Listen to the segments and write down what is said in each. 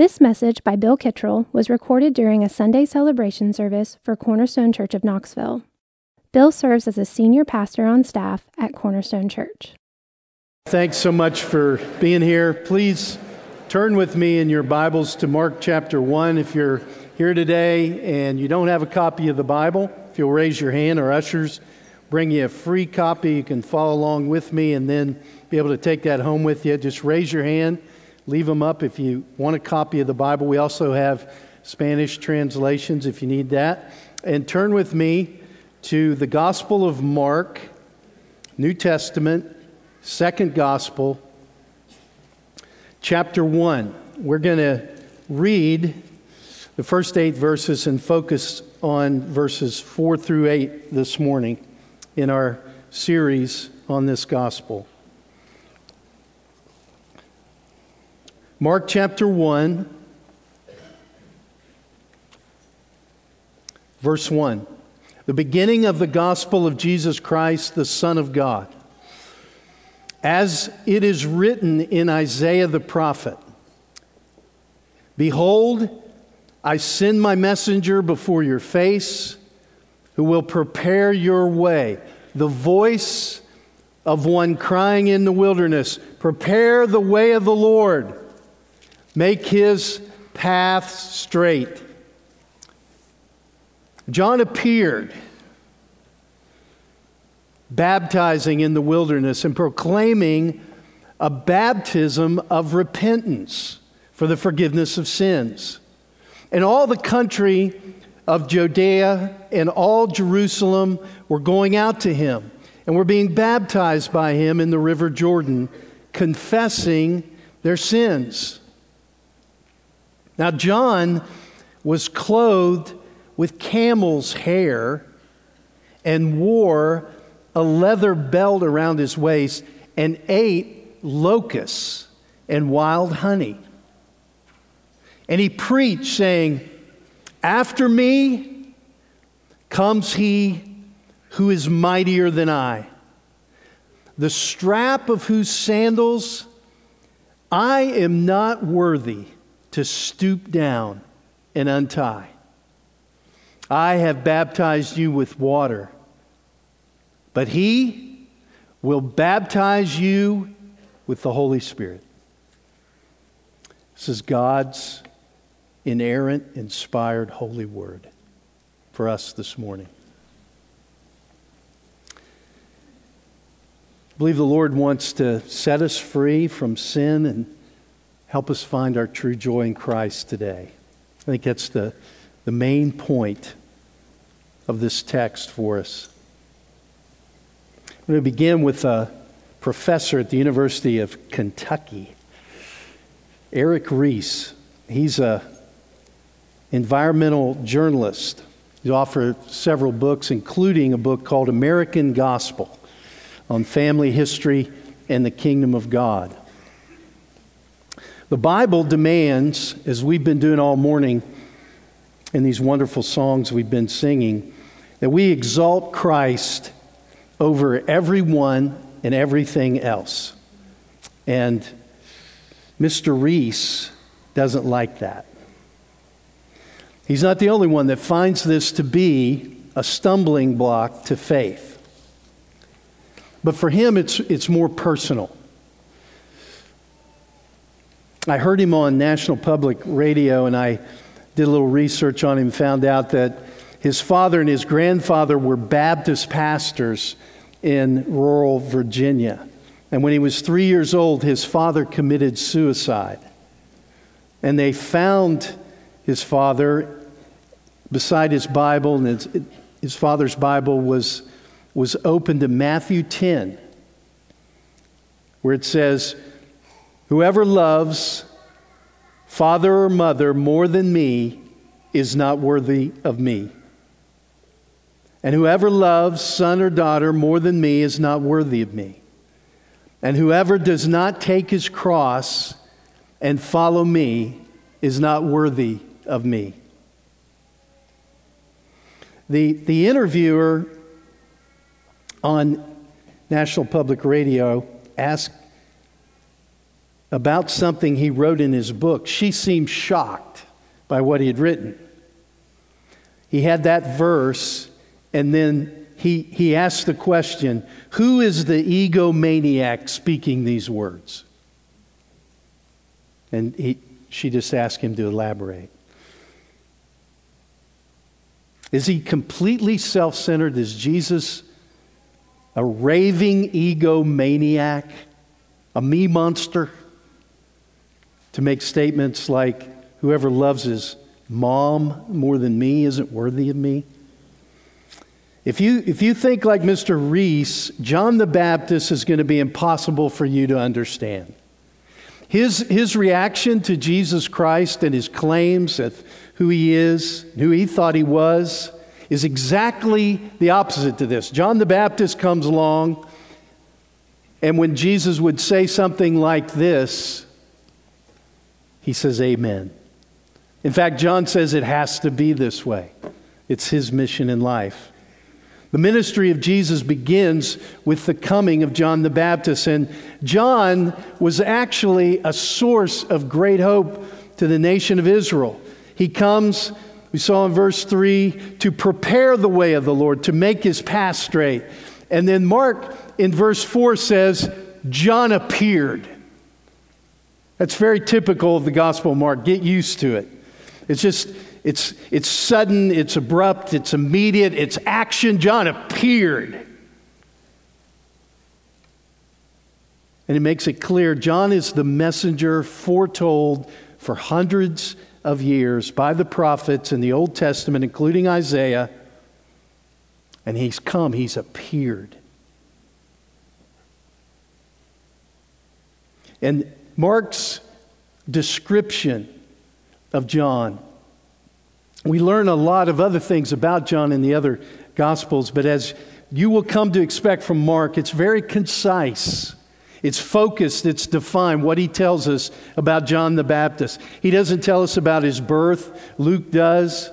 This message by Bill Kittrell was recorded during a Sunday celebration service for Cornerstone Church of Knoxville. Bill serves as a senior pastor on staff at Cornerstone Church. Thanks so much for being here. Please turn with me in your Bibles to Mark chapter 1. If you're here today and you don't have a copy of the Bible, if you'll raise your hand, our ushers bring you a free copy. You can follow along with me and then be able to take that home with you. Just raise your hand leave them up if you want a copy of the Bible. We also have Spanish translations if you need that. And turn with me to the Gospel of Mark, New Testament, second Gospel, chapter 1. We're going to read the first eight verses and focus on verses 4 through 8 this morning in our series on this Gospel. Mark chapter 1, verse 1. The beginning of the gospel of Jesus Christ, the Son of God. As it is written in Isaiah the prophet Behold, I send my messenger before your face who will prepare your way. The voice of one crying in the wilderness, Prepare the way of the Lord make his path straight. John appeared baptizing in the wilderness and proclaiming a baptism of repentance for the forgiveness of sins. And all the country of Judea and all Jerusalem were going out to him and were being baptized by him in the river Jordan, confessing their sins. Now, John was clothed with camel's hair and wore a leather belt around his waist and ate locusts and wild honey. And he preached, saying, After me comes he who is mightier than I, the strap of whose sandals I am not worthy to stoop down and untie. I have baptized you with water, but he will baptize you with the Holy Spirit. This is God's inerrant, inspired, holy word for us this morning. I believe the Lord wants to set us free from sin and help us find our true joy in Christ today. I think that's the, the main point of this text for us. I'm going to begin with a professor at the University of Kentucky, Erik Reece. He's a environmental journalist. He's authored several books, including a book called American Gospel on family history and the kingdom of God. The Bible demands, as we've been doing all morning in these wonderful songs we've been singing, that we exalt Christ over everyone and everything else. And Mr. Reece doesn't like that. He's not the only one that finds this to be a stumbling block to faith. But for him, it's, it's more personal. I heard him on National Public Radio, and I did a little research on him, found out that his father and his grandfather were Baptist pastors in rural Virginia. And when he was three years old, his father committed suicide. And they found his father beside his Bible, and his, his father's Bible was, was open to Matthew 10, where it says, Whoever loves father or mother more than me is not worthy of me. And whoever loves son or daughter more than me is not worthy of me. And whoever does not take his cross and follow me is not worthy of me. The, the interviewer on National Public Radio asked about something he wrote in his book, she seemed shocked by what he had written. He had that verse, and then he, he asked the question Who is the egomaniac speaking these words? And he, she just asked him to elaborate. Is he completely self centered? Is Jesus a raving egomaniac, a me monster? To make statements like, whoever loves his mom more than me isn't worthy of me? If you, if you think like Mr. Reece, John the Baptist is going to be impossible for you to understand. His, his reaction to Jesus Christ and his claims of who he is, who he thought he was, is exactly the opposite to this. John the Baptist comes along, and when Jesus would say something like this, he says, Amen. In fact, John says it has to be this way. It's his mission in life. The ministry of Jesus begins with the coming of John the Baptist, and John was actually a source of great hope to the nation of Israel. He comes, we saw in verse 3, to prepare the way of the Lord, to make his path straight. And then Mark in verse 4 says, John appeared. That's very typical of the Gospel of Mark. Get used to it. It's just, it's, it's sudden, it's abrupt, it's immediate, it's action. John appeared. And it makes it clear John is the messenger foretold for hundreds of years by the prophets in the Old Testament, including Isaiah. And he's come, he's appeared. And Mark's description of John. We learn a lot of other things about John in the other Gospels, but as you will come to expect from Mark, it's very concise. It's focused, it's defined what he tells us about John the Baptist. He doesn't tell us about his birth, Luke does.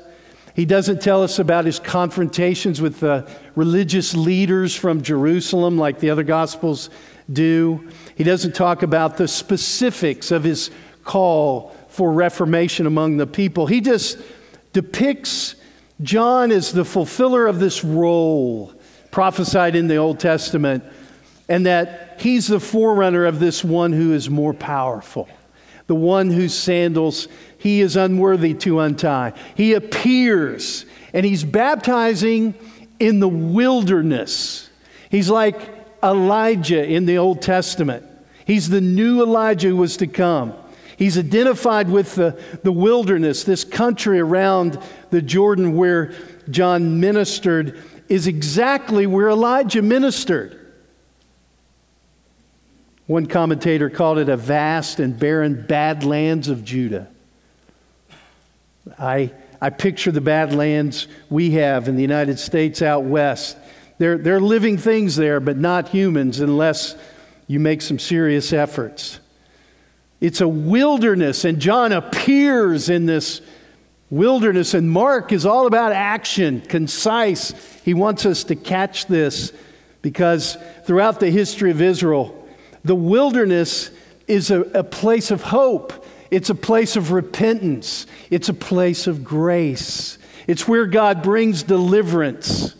He doesn't tell us about his confrontations with the religious leaders from Jerusalem like the other Gospels do. He doesn't talk about the specifics of his call for reformation among the people. He just depicts John as the fulfiller of this role prophesied in the Old Testament, and that he's the forerunner of this one who is more powerful, the one whose sandals he is unworthy to untie. He appears and he's baptizing in the wilderness. He's like Elijah in the Old Testament. He's the new Elijah who was to come. He's identified with the, the wilderness, this country around the Jordan where John ministered, is exactly where Elijah ministered. One commentator called it a vast and barren badlands of Judah. I, I picture the badlands we have in the United States out west. There are living things there, but not humans unless you make some serious efforts. It's a wilderness, and John appears in this wilderness, and Mark is all about action, concise. He wants us to catch this because throughout the history of Israel, the wilderness is a, a place of hope. It's a place of repentance. It's a place of grace. It's where God brings deliverance.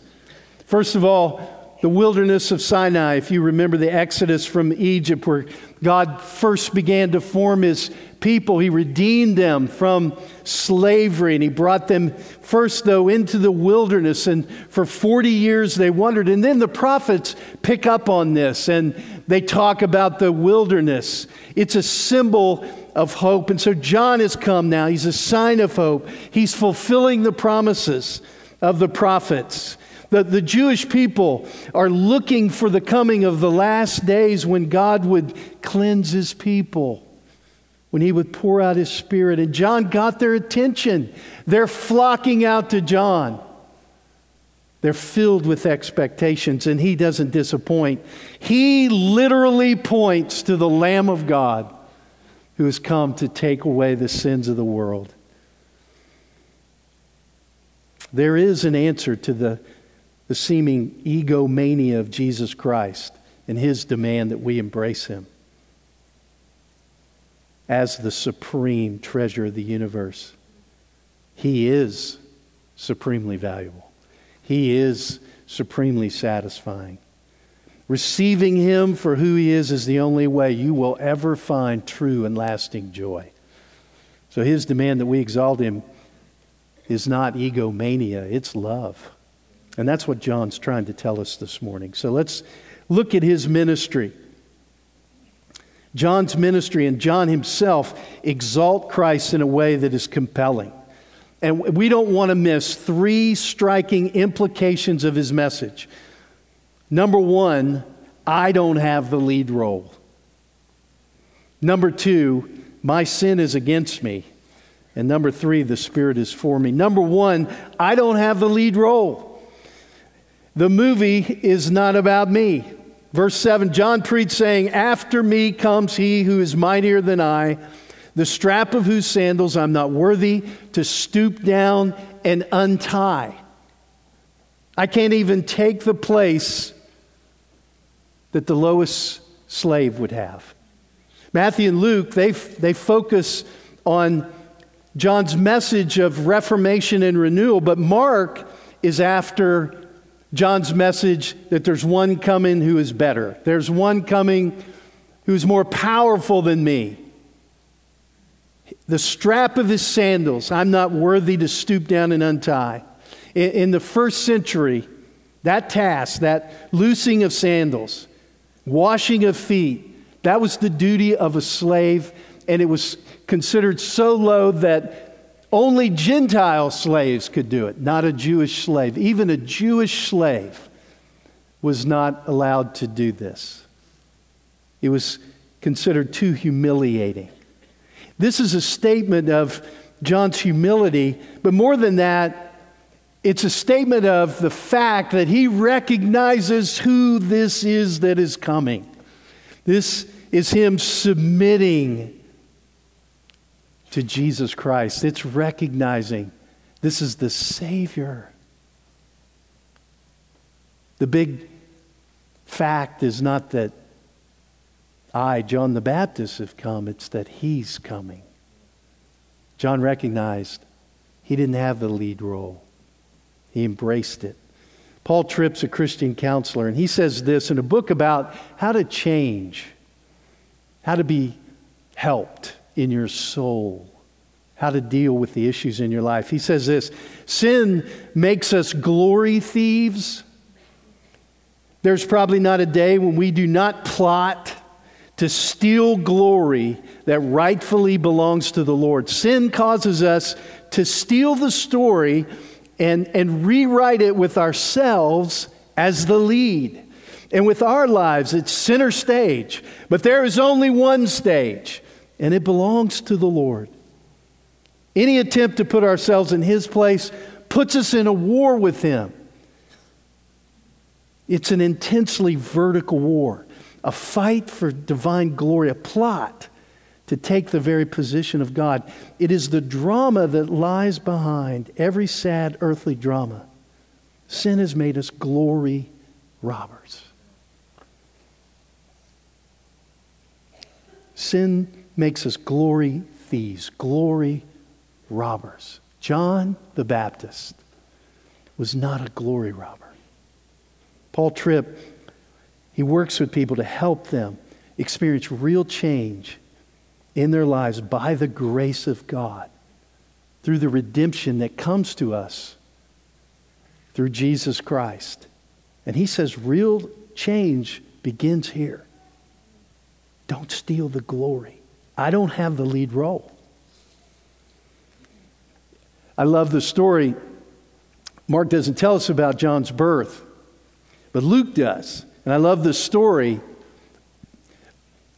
First of all, the wilderness of Sinai, if you remember the Exodus from Egypt, where God first began to form his people, he redeemed them from slavery and he brought them first, though, into the wilderness. And for 40 years they wandered. And then the prophets pick up on this and they talk about the wilderness. It's a symbol of hope. And so John has come now. He's a sign of hope. He's fulfilling the promises of the prophets. The, the Jewish people are looking for the coming of the last days when God would cleanse his people, when he would pour out his spirit. And John got their attention. They're flocking out to John. They're filled with expectations, and he doesn't disappoint. He literally points to the Lamb of God who has come to take away the sins of the world. There is an answer to the the seeming egomania of Jesus Christ and his demand that we embrace him. as the supreme treasure of the universe. He is supremely valuable. He is supremely satisfying. Receiving Him for who He is is the only way you will ever find true and lasting joy. So His demand that we exalt Him is not egomania, it's love. And that's what John's trying to tell us this morning. So let's look at His ministry. John's ministry and John himself exalt Christ in a way that is compelling. And we don't want to miss three striking implications of his message. Number one, I don't have the lead role. Number two, my sin is against me. And number three, the Spirit is for me. Number one, I don't have the lead role. The movie is not about me. Verse 7 John preached, saying, After me comes he who is mightier than I, the strap of whose sandals I'm not worthy to stoop down and untie. I can't even take the place that the lowest slave would have. Matthew and Luke, they, they focus on John's message of reformation and renewal, but Mark is after John's message that there's one coming who is better. There's one coming who's more powerful than me. The strap of his sandals, I'm not worthy to stoop down and untie. In, in the first century, that task, that loosing of sandals, washing of feet, that was the duty of a slave, and it was considered so low that only Gentile slaves could do it, not a Jewish slave. Even a Jewish slave was not allowed to do this. It was considered too humiliating. This is a statement of John's humility, but more than that, it's a statement of the fact that he recognizes who this is that is coming. This is him submitting to Jesus Christ. It's recognizing this is the Savior. The big fact is not that I, John the Baptist, have come, it's that He's coming. John recognized he didn't have the lead role, he embraced it. Paul Tripp's a Christian counselor, and he says this in a book about how to change, how to be helped in your soul, how to deal with the issues in your life. He says this Sin makes us glory thieves. There's probably not a day when we do not plot to steal glory that rightfully belongs to the Lord. Sin causes us to steal the story and, and rewrite it with ourselves as the lead. And with our lives, it's center stage. But there is only one stage and it belongs to the Lord. Any attempt to put ourselves in His place puts us in a war with Him. It's an intensely vertical war, a fight for divine glory, a plot to take the very position of God. It is the drama that lies behind every sad earthly drama. Sin has made us glory robbers. Sin makes us glory thieves, glory robbers. John the Baptist was not a glory robber. Paul Tripp, he works with people to help them experience real change in their lives by the grace of God through the redemption that comes to us through Jesus Christ. And he says real change begins here. Don't steal the glory. I don't have the lead role. I love the story. Mark doesn't tell us about John's birth, but Luke does. And I love the story.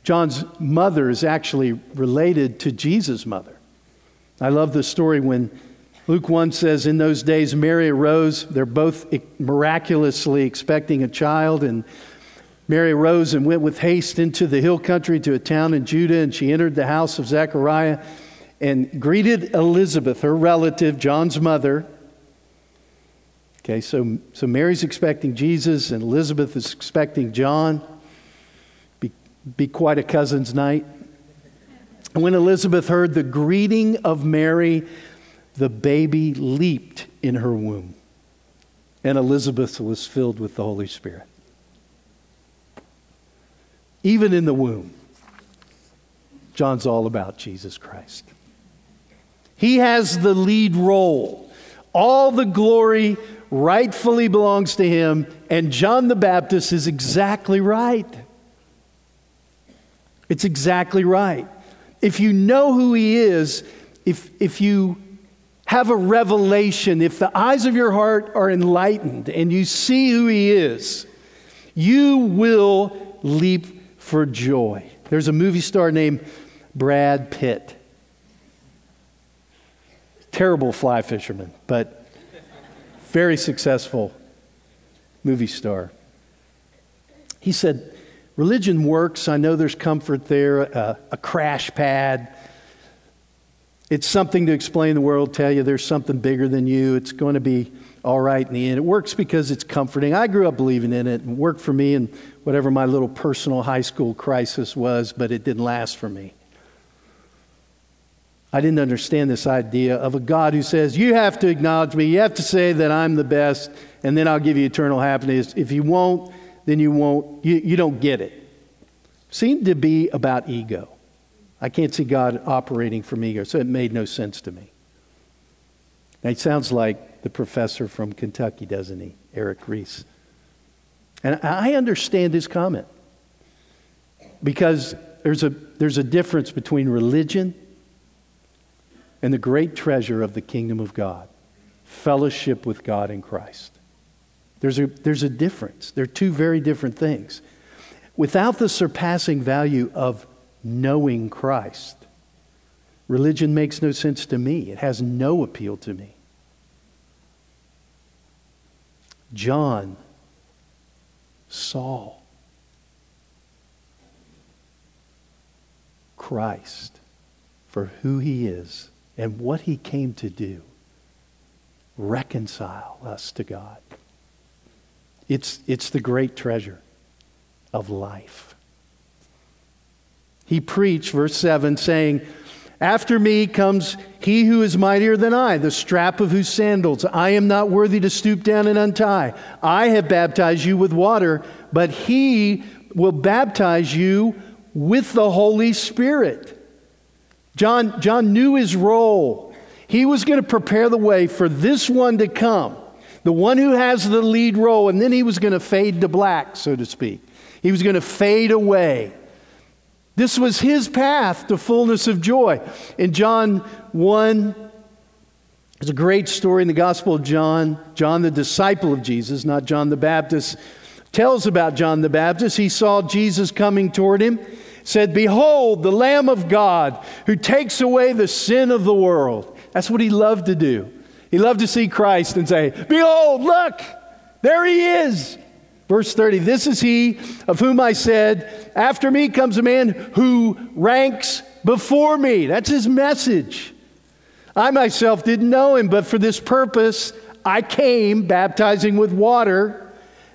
John's mother is actually related to Jesus' mother. I love the story when Luke 1 says, In those days, Mary arose. They're both miraculously expecting a child, and Mary rose and went with haste into the hill country to a town in Judah, and she entered the house of Zechariah and greeted Elizabeth, her relative, John's mother. Okay, so, so Mary's expecting Jesus, and Elizabeth is expecting John. Be, be quite a cousin's night. When Elizabeth heard the greeting of Mary, the baby leaped in her womb, and Elizabeth was filled with the Holy Spirit. Even in the womb, John's all about Jesus Christ. He has the lead role. All the glory rightfully belongs to him, and John the Baptist is exactly right. It's exactly right. If you know who he is, if, if you have a revelation, if the eyes of your heart are enlightened and you see who he is, you will leap for joy. There's a movie star named Brad Pitt. Terrible fly fisherman, but very successful movie star. He said, Religion works. I know there's comfort there, a, a crash pad. It's something to explain the world, tell you there's something bigger than you. It's going to be all right in the end. It works because it's comforting. I grew up believing in it and worked for me and whatever my little personal high school crisis was, but it didn't last for me. I didn't understand this idea of a God who says, You have to acknowledge me, you have to say that I'm the best, and then I'll give you eternal happiness. If you won't, then you won't, you, you don't get it. Seemed to be about ego. I can't see God operating from ego, so it made no sense to me. Now, he sounds like the professor from Kentucky, doesn't he? Erik Reece. And I understand his comment because there's a, there's a difference between religion and the great treasure of the kingdom of God fellowship with God in Christ. There's a, there's a difference. They're two very different things. Without the surpassing value of knowing Christ, religion makes no sense to me. It has no appeal to me. John saw Christ for who he is and what he came to do reconcile us to God. It's, it's the great treasure of life. He preached, verse 7, saying, After me comes he who is mightier than I, the strap of whose sandals I am not worthy to stoop down and untie. I have baptized you with water, but he will baptize you with the Holy Spirit. John, John knew his role. He was going to prepare the way for this one to come, the one who has the lead role, and then he was going to fade to black, so to speak. He was going to fade away. This was his path to fullness of joy. In John 1, there's a great story in the Gospel of John. John, the disciple of Jesus, not John the Baptist, tells about John the Baptist. He saw Jesus coming toward him said, Behold, the Lamb of God who takes away the sin of the world. That's what he loved to do. He loved to see Christ and say, Behold, look, there he is. Verse 30 This is he of whom I said, After me comes a man who ranks before me. That's his message. I myself didn't know him, but for this purpose I came baptizing with water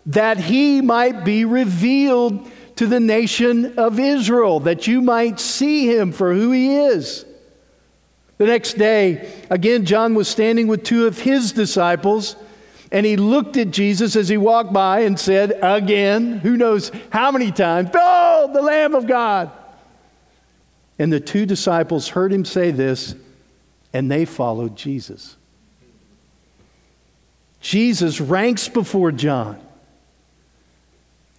that he might be revealed to the nation of Israel, that you might see him for who he is. The next day, again, John was standing with two of his disciples, and he looked at Jesus as he walked by and said, Again, who knows how many times, Behold, the Lamb of God. And the two disciples heard him say this, and they followed Jesus. Jesus ranks before John.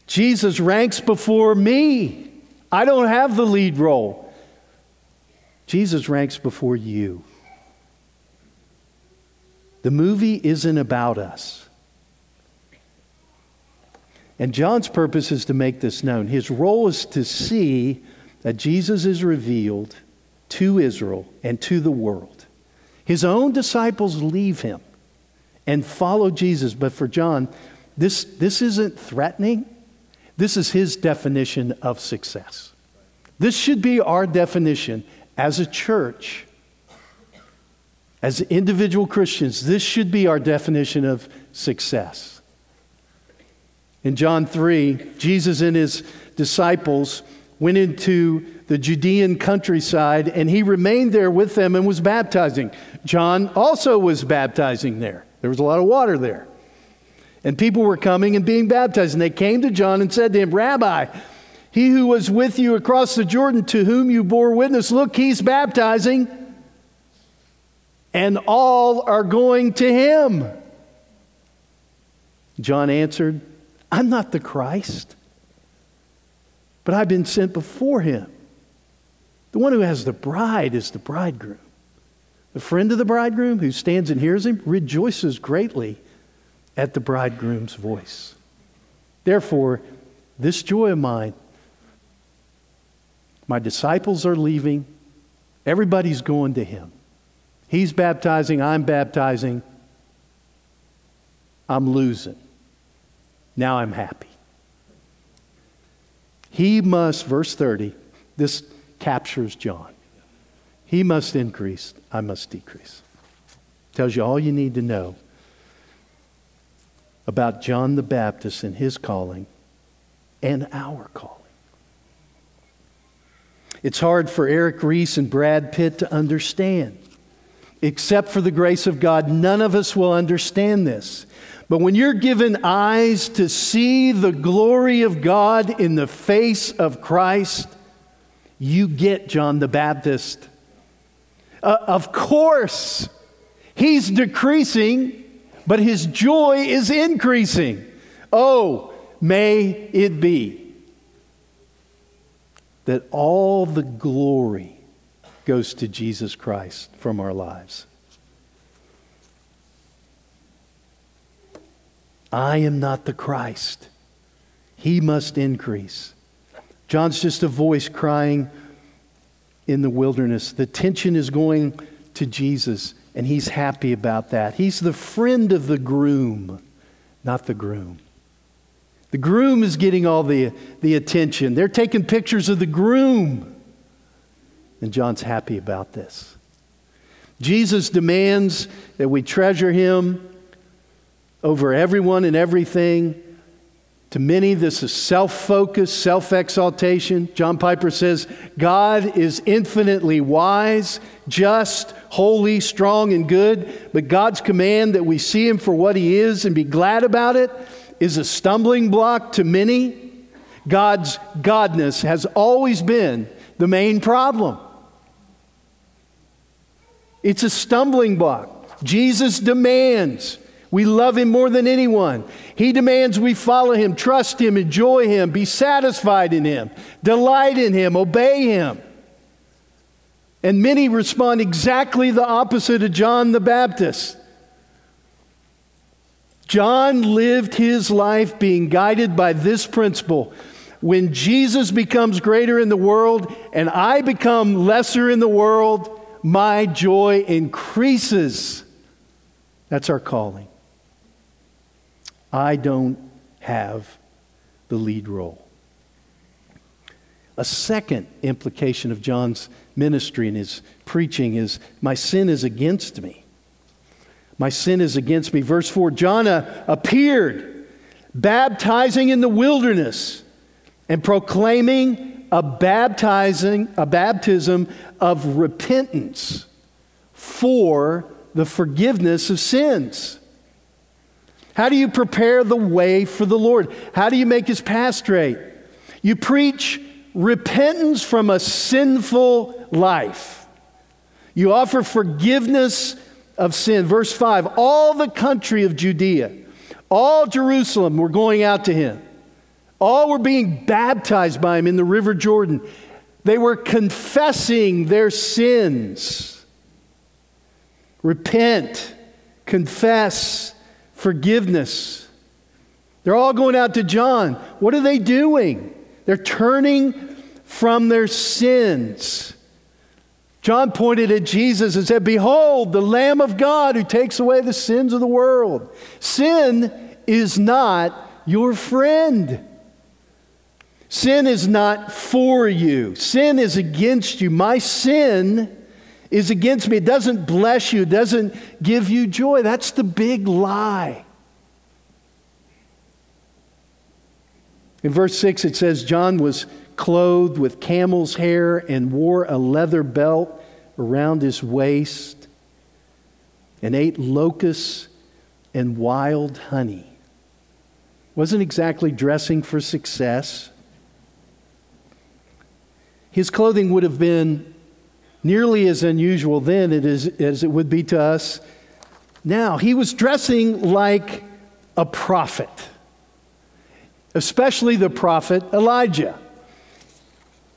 Jesus ranks before me. I don't have the lead role. Jesus ranks before you. The movie isn't about us. And John's purpose is to make this known. His role is to see that Jesus is revealed to Israel and to the world. His own disciples leave him and follow Jesus. But for John, this, this isn't threatening. This is his definition of success. This should be our definition as a church, as individual Christians. This should be our definition of success. In John 3, Jesus and his disciples went into the Judean countryside, and he remained there with them and was baptizing. John also was baptizing there. There was a lot of water there. And people were coming and being baptized. And they came to John and said to him, Rabbi, he who was with you across the Jordan, to whom you bore witness, look, he's baptizing, and all are going to him. John answered, I'm not the Christ, but I've been sent before him. The one who has the bride is the bridegroom. The friend of the bridegroom who stands and hears him rejoices greatly at the bridegroom's voice. Therefore, this joy of mine, my disciples are leaving, everybody's going to him. He's baptizing, I'm baptizing, I'm losing. Now I'm happy. He must, verse 30, this captures John. He must increase, I must decrease. Tells you all you need to know about John the Baptist and his calling and our calling. It's hard for Erik Reece and Brad Pitt to understand. Except for the grace of God, none of us will understand this. But when you're given eyes to see the glory of God in the face of Christ, you get John the Baptist. Uh, of course, he's decreasing, but his joy is increasing. Oh, may it be that all the glory goes to Jesus Christ from our lives. I am not the Christ. He must increase. John's just a voice crying in the wilderness. The tension is going to Jesus, and he's happy about that. He's the friend of the groom, not the groom. The groom is getting all the, the attention. They're taking pictures of the groom. And John's happy about this. Jesus demands that we treasure him over everyone and everything. To many, this is self focused, self exaltation. John Piper says, God is infinitely wise, just, holy, strong, and good. But God's command that we see Him for what He is and be glad about it is a stumbling block to many. God's godness has always been the main problem. It's a stumbling block. Jesus demands we love him more than anyone. He demands we follow him, trust him, enjoy him, be satisfied in him, delight in him, obey him. And many respond exactly the opposite of John the Baptist. John lived his life being guided by this principle. When Jesus becomes greater in the world and I become lesser in the world, my joy increases. That's our calling. I don't have the lead role. A second implication of John's ministry and his preaching is my sin is against me. My sin is against me. Verse 4 John appeared, baptizing in the wilderness and proclaiming a baptizing a baptism of repentance for the forgiveness of sins. How do you prepare the way for the Lord? How do you make his path straight? You preach repentance from a sinful life. You offer forgiveness of sin. Verse 5 All the country of Judea, all Jerusalem were going out to him. All were being baptized by him in the river Jordan. They were confessing their sins. Repent, confess, forgiveness. They're all going out to John. What are they doing? They're turning from their sins. John pointed at Jesus and said, Behold, the Lamb of God who takes away the sins of the world. Sin is not your friend. Sin is not for you. Sin is against you. My sin is against me. It doesn't bless you, it doesn't give you joy. That's the big lie. In verse 6, it says John was clothed with camel's hair and wore a leather belt around his waist and ate locusts and wild honey. Wasn't exactly dressing for success. His clothing would have been nearly as unusual then as it would be to us now. He was dressing like a prophet, especially the prophet Elijah.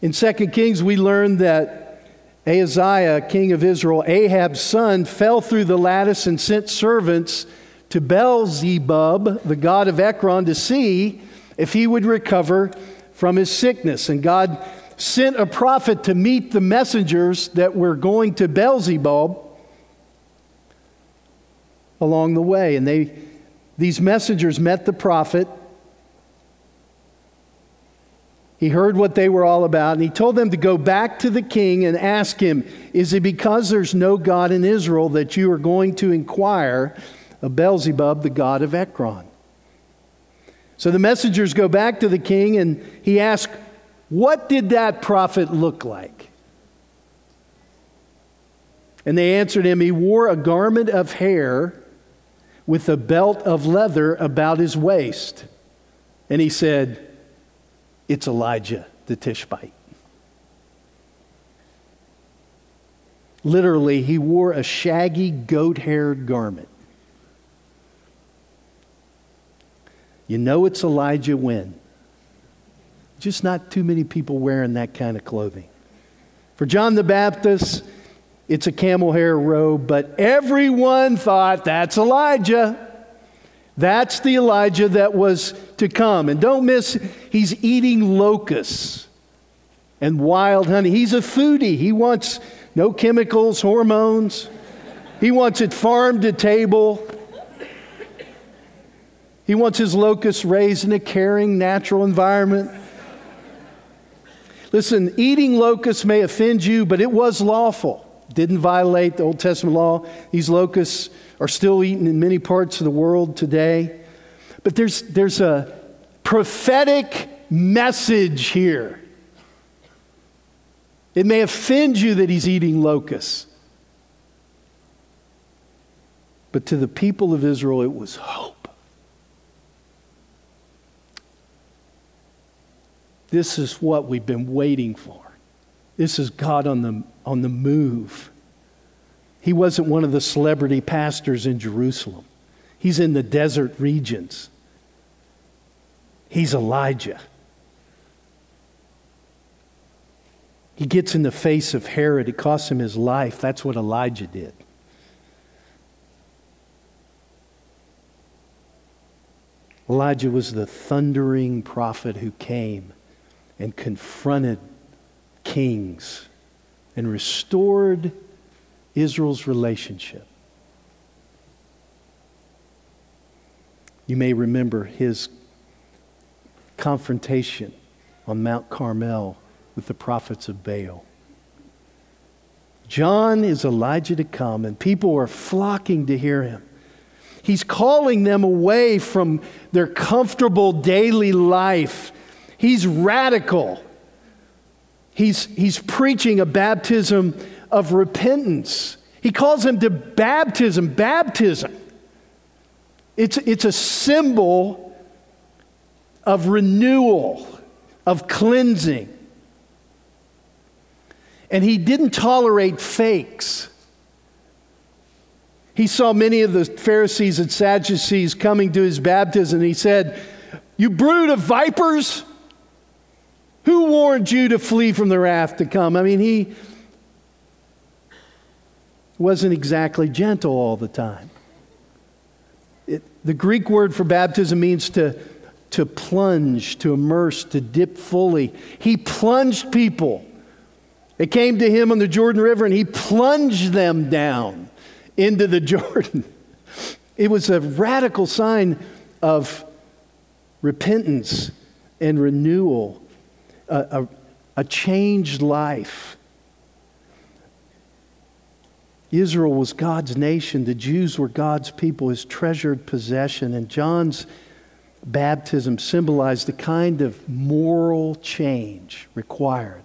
In 2 Kings, we learn that Ahaziah, king of Israel, Ahab's son, fell through the lattice and sent servants to Beelzebub, the god of Ekron, to see if he would recover from his sickness. And God sent a prophet to meet the messengers that were going to Beelzebub along the way. And they, these messengers met the prophet he heard what they were all about, and he told them to go back to the king and ask him, Is it because there's no God in Israel that you are going to inquire of Beelzebub, the god of Ekron? So the messengers go back to the king, and he asks, What did that prophet look like? And they answered him, He wore a garment of hair with a belt of leather about his waist. And he said, it's Elijah the Tishbite. Literally, he wore a shaggy goat haired garment. You know it's Elijah when? Just not too many people wearing that kind of clothing. For John the Baptist, it's a camel hair robe, but everyone thought that's Elijah. That's the Elijah that was to come. And don't miss, he's eating locusts and wild honey. He's a foodie. He wants no chemicals, hormones. He wants it farm to table. He wants his locusts raised in a caring, natural environment. Listen, eating locusts may offend you, but it was lawful. Didn't violate the Old Testament law. These locusts are still eaten in many parts of the world today. But there's, there's a prophetic message here. It may offend you that he's eating locusts. But to the people of Israel, it was hope. This is what we've been waiting for. This is God on the, on the move. He wasn't one of the celebrity pastors in Jerusalem, he's in the desert regions. He's Elijah. He gets in the face of Herod. It costs him his life. That's what Elijah did. Elijah was the thundering prophet who came and confronted kings and restored Israel's relationship. You may remember his confrontation on Mount Carmel with the prophets of Baal. John is Elijah to come, and people are flocking to hear him. He's calling them away from their comfortable daily life. He's radical. He's, he's preaching a baptism of repentance. He calls them to baptism. Baptism. It's, it's a symbol of renewal, of cleansing. And he didn't tolerate fakes. He saw many of the Pharisees and Sadducees coming to his baptism, and he said, You brood of vipers, who warned you to flee from the wrath to come? I mean, he wasn't exactly gentle all the time. It, the Greek word for baptism means to, to plunge, to immerse, to dip fully. He plunged people. They came to him on the Jordan River and he plunged them down into the Jordan. It was a radical sign of repentance and renewal, a, a, a changed life. Israel was God's nation, the Jews were God's people, his treasured possession. And John's baptism symbolized the kind of moral change required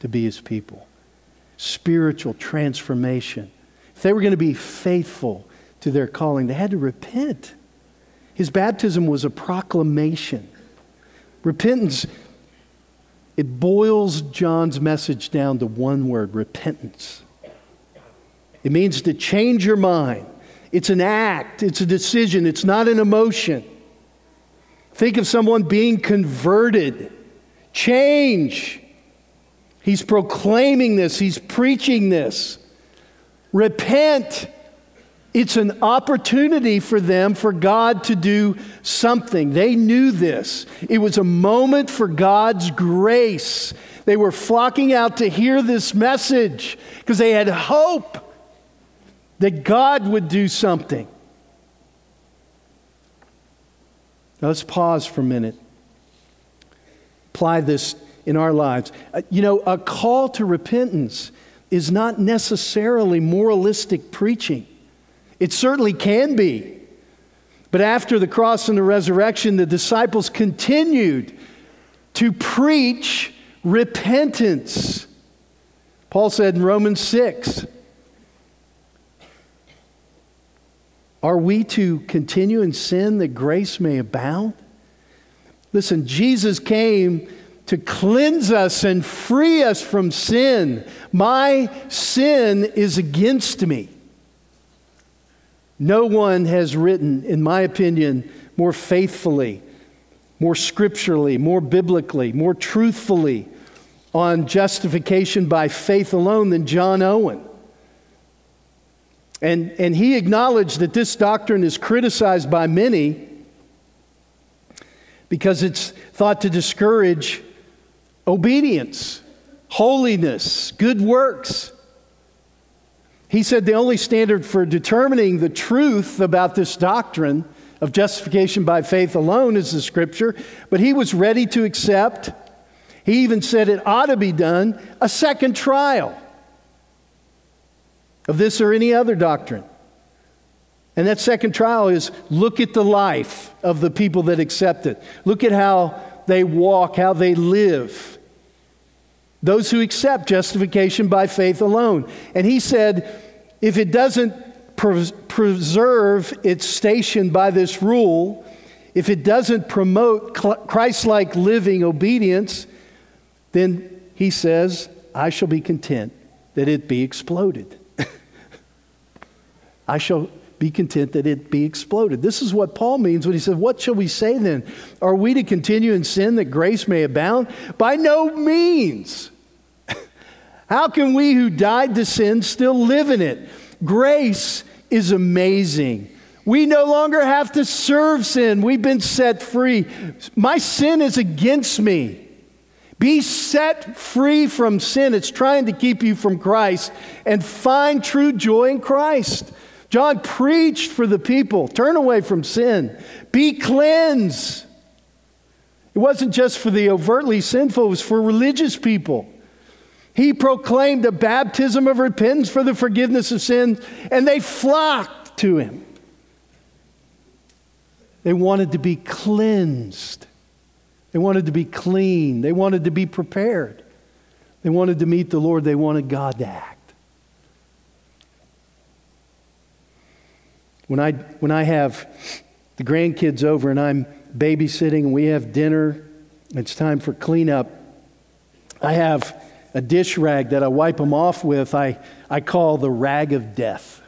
to be his people spiritual transformation. If they were going to be faithful to their calling, they had to repent. His baptism was a proclamation. Repentance, it boils John's message down to one word repentance. It means to change your mind. It's an act, it's a decision, it's not an emotion. Think of someone being converted. Change. He's proclaiming this, he's preaching this. Repent. It's an opportunity for them, for God to do something. They knew this. It was a moment for God's grace. They were flocking out to hear this message because they had hope that God would do something. Now let's pause for a minute. Apply this in our lives. Uh, you know, a call to repentance is not necessarily moralistic preaching. It certainly can be. But after the cross and the resurrection, the disciples continued to preach repentance. Paul said in Romans 6 Are we to continue in sin that grace may abound? Listen, Jesus came to cleanse us and free us from sin. My sin is against me. No one has written, in my opinion, more faithfully, more scripturally, more biblically, more truthfully on justification by faith alone than John Owen. And, and he acknowledged that this doctrine is criticized by many because it's thought to discourage obedience, holiness, good works. He said the only standard for determining the truth about this doctrine of justification by faith alone is the scripture, but he was ready to accept. He even said it ought to be done a second trial of this or any other doctrine. And that second trial is look at the life of the people that accept it. Look at how they walk, how they live. Those who accept justification by faith alone. And he said, if it doesn't pres- preserve its station by this rule, if it doesn't promote Christ like living obedience, then he says, I shall be content that it be exploded. I shall be content that it be exploded. This is what Paul means when he says, What shall we say then? Are we to continue in sin that grace may abound? By no means. How can we who died to sin still live in it? Grace is amazing. We no longer have to serve sin. We've been set free. My sin is against me. Be set free from sin. It's trying to keep you from Christ and find true joy in Christ. John preached for the people turn away from sin, be cleansed. It wasn't just for the overtly sinful, it was for religious people. He proclaimed a baptism of repentance for the forgiveness of sins, and they flocked to him. They wanted to be cleansed. They wanted to be clean. They wanted to be prepared. They wanted to meet the Lord. They wanted God to act. When I, when I have the grandkids over and I'm babysitting and we have dinner, it's time for cleanup. I have a dish rag that I wipe them off with, I, I call the rag of death.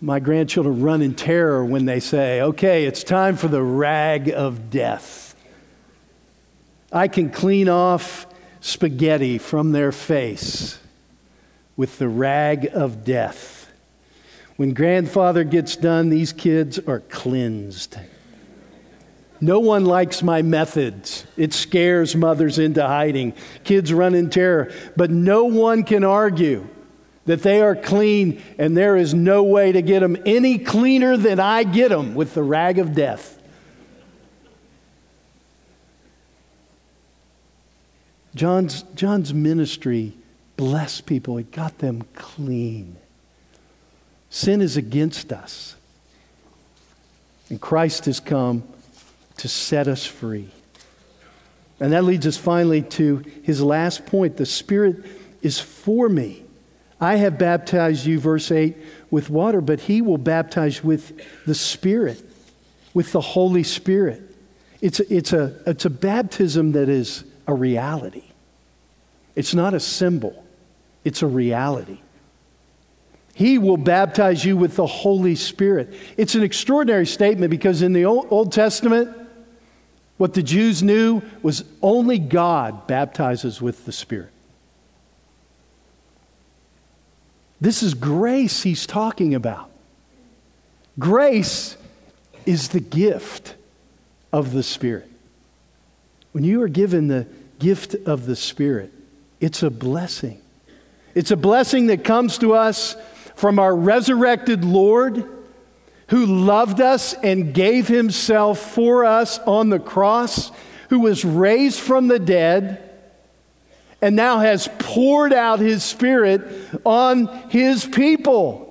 My grandchildren run in terror when they say, okay, it's time for the rag of death. I can clean off spaghetti from their face with the rag of death. When grandfather gets done, these kids are cleansed. No one likes my methods. It scares mothers into hiding. Kids run in terror. But no one can argue that they are clean, and there is no way to get them any cleaner than I get them with the rag of death. John's, John's ministry blessed people, it got them clean. Sin is against us. And Christ has come to set us free. And that leads us finally to his last point the Spirit is for me. I have baptized you, verse 8, with water, but he will baptize with the Spirit, with the Holy Spirit. It's a, it's a, it's a baptism that is a reality. It's not a symbol, it's a reality. He will baptize you with the Holy Spirit. It's an extraordinary statement because in the Old, Old Testament, what the Jews knew was only God baptizes with the Spirit. This is grace he's talking about. Grace is the gift of the Spirit. When you are given the gift of the Spirit, it's a blessing. It's a blessing that comes to us from our resurrected Lord who loved us and gave himself for us on the cross, who was raised from the dead and now has poured out his Spirit on his people.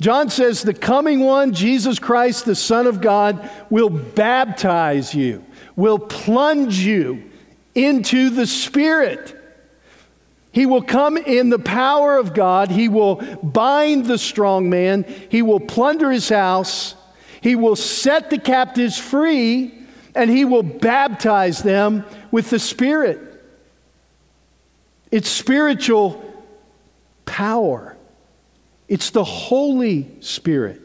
John says, The coming one, Jesus Christ, the Son of God, will baptize you, will plunge you into the Spirit. He will come in the power of God. He will bind the strong man. He will plunder his house. He will set the captives free, and he will baptize them with the Spirit. It's spiritual power, it's the Holy Spirit.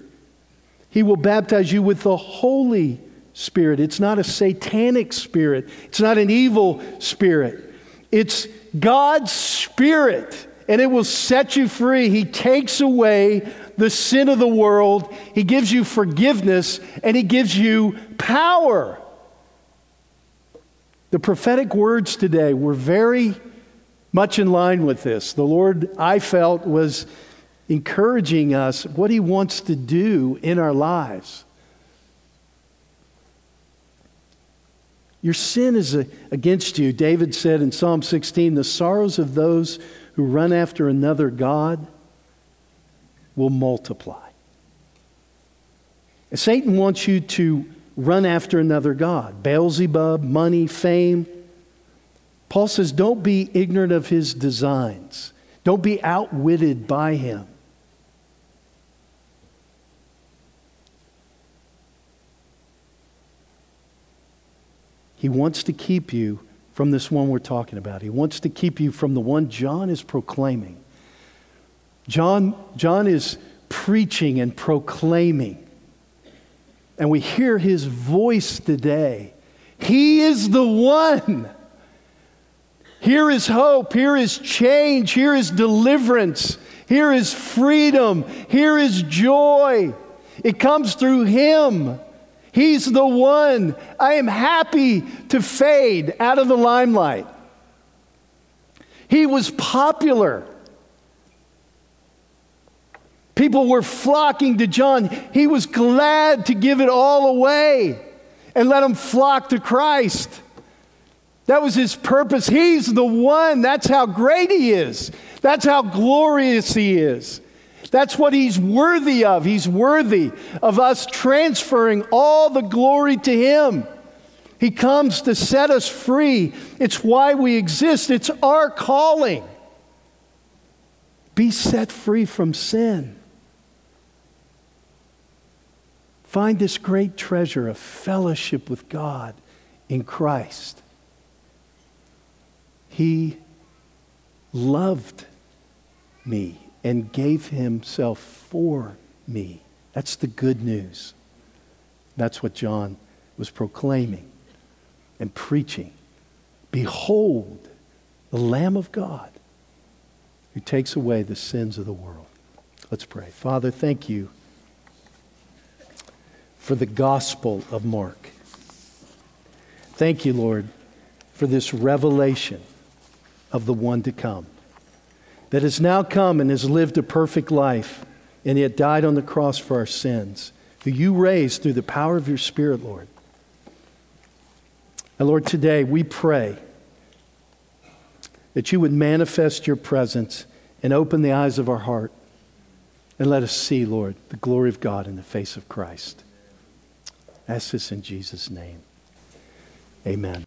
He will baptize you with the Holy Spirit. It's not a satanic spirit, it's not an evil spirit. It's God's Spirit, and it will set you free. He takes away the sin of the world, He gives you forgiveness, and He gives you power. The prophetic words today were very much in line with this. The Lord, I felt, was encouraging us what He wants to do in our lives. Your sin is against you. David said in Psalm 16, the sorrows of those who run after another God will multiply. And Satan wants you to run after another God Beelzebub, money, fame. Paul says, don't be ignorant of his designs, don't be outwitted by him. He wants to keep you from this one we're talking about. He wants to keep you from the one John is proclaiming. John, John is preaching and proclaiming. And we hear his voice today. He is the one. Here is hope. Here is change. Here is deliverance. Here is freedom. Here is joy. It comes through him. He's the one. I am happy to fade out of the limelight. He was popular. People were flocking to John. He was glad to give it all away and let them flock to Christ. That was his purpose. He's the one. That's how great he is. That's how glorious he is. That's what he's worthy of. He's worthy of us transferring all the glory to him. He comes to set us free. It's why we exist, it's our calling. Be set free from sin. Find this great treasure of fellowship with God in Christ. He loved me and gave himself for me. That's the good news. That's what John was proclaiming and preaching. Behold, the Lamb of God who takes away the sins of the world. Let's pray. Father, thank you for the gospel of Mark. Thank you, Lord, for this revelation of the one to come that has now come and has lived a perfect life and yet died on the cross for our sins, who you raised through the power of your Spirit, Lord. And Lord, today we pray that you would manifest your presence and open the eyes of our heart and let us see, Lord, the glory of God in the face of Christ. ask this in Jesus' name. Amen.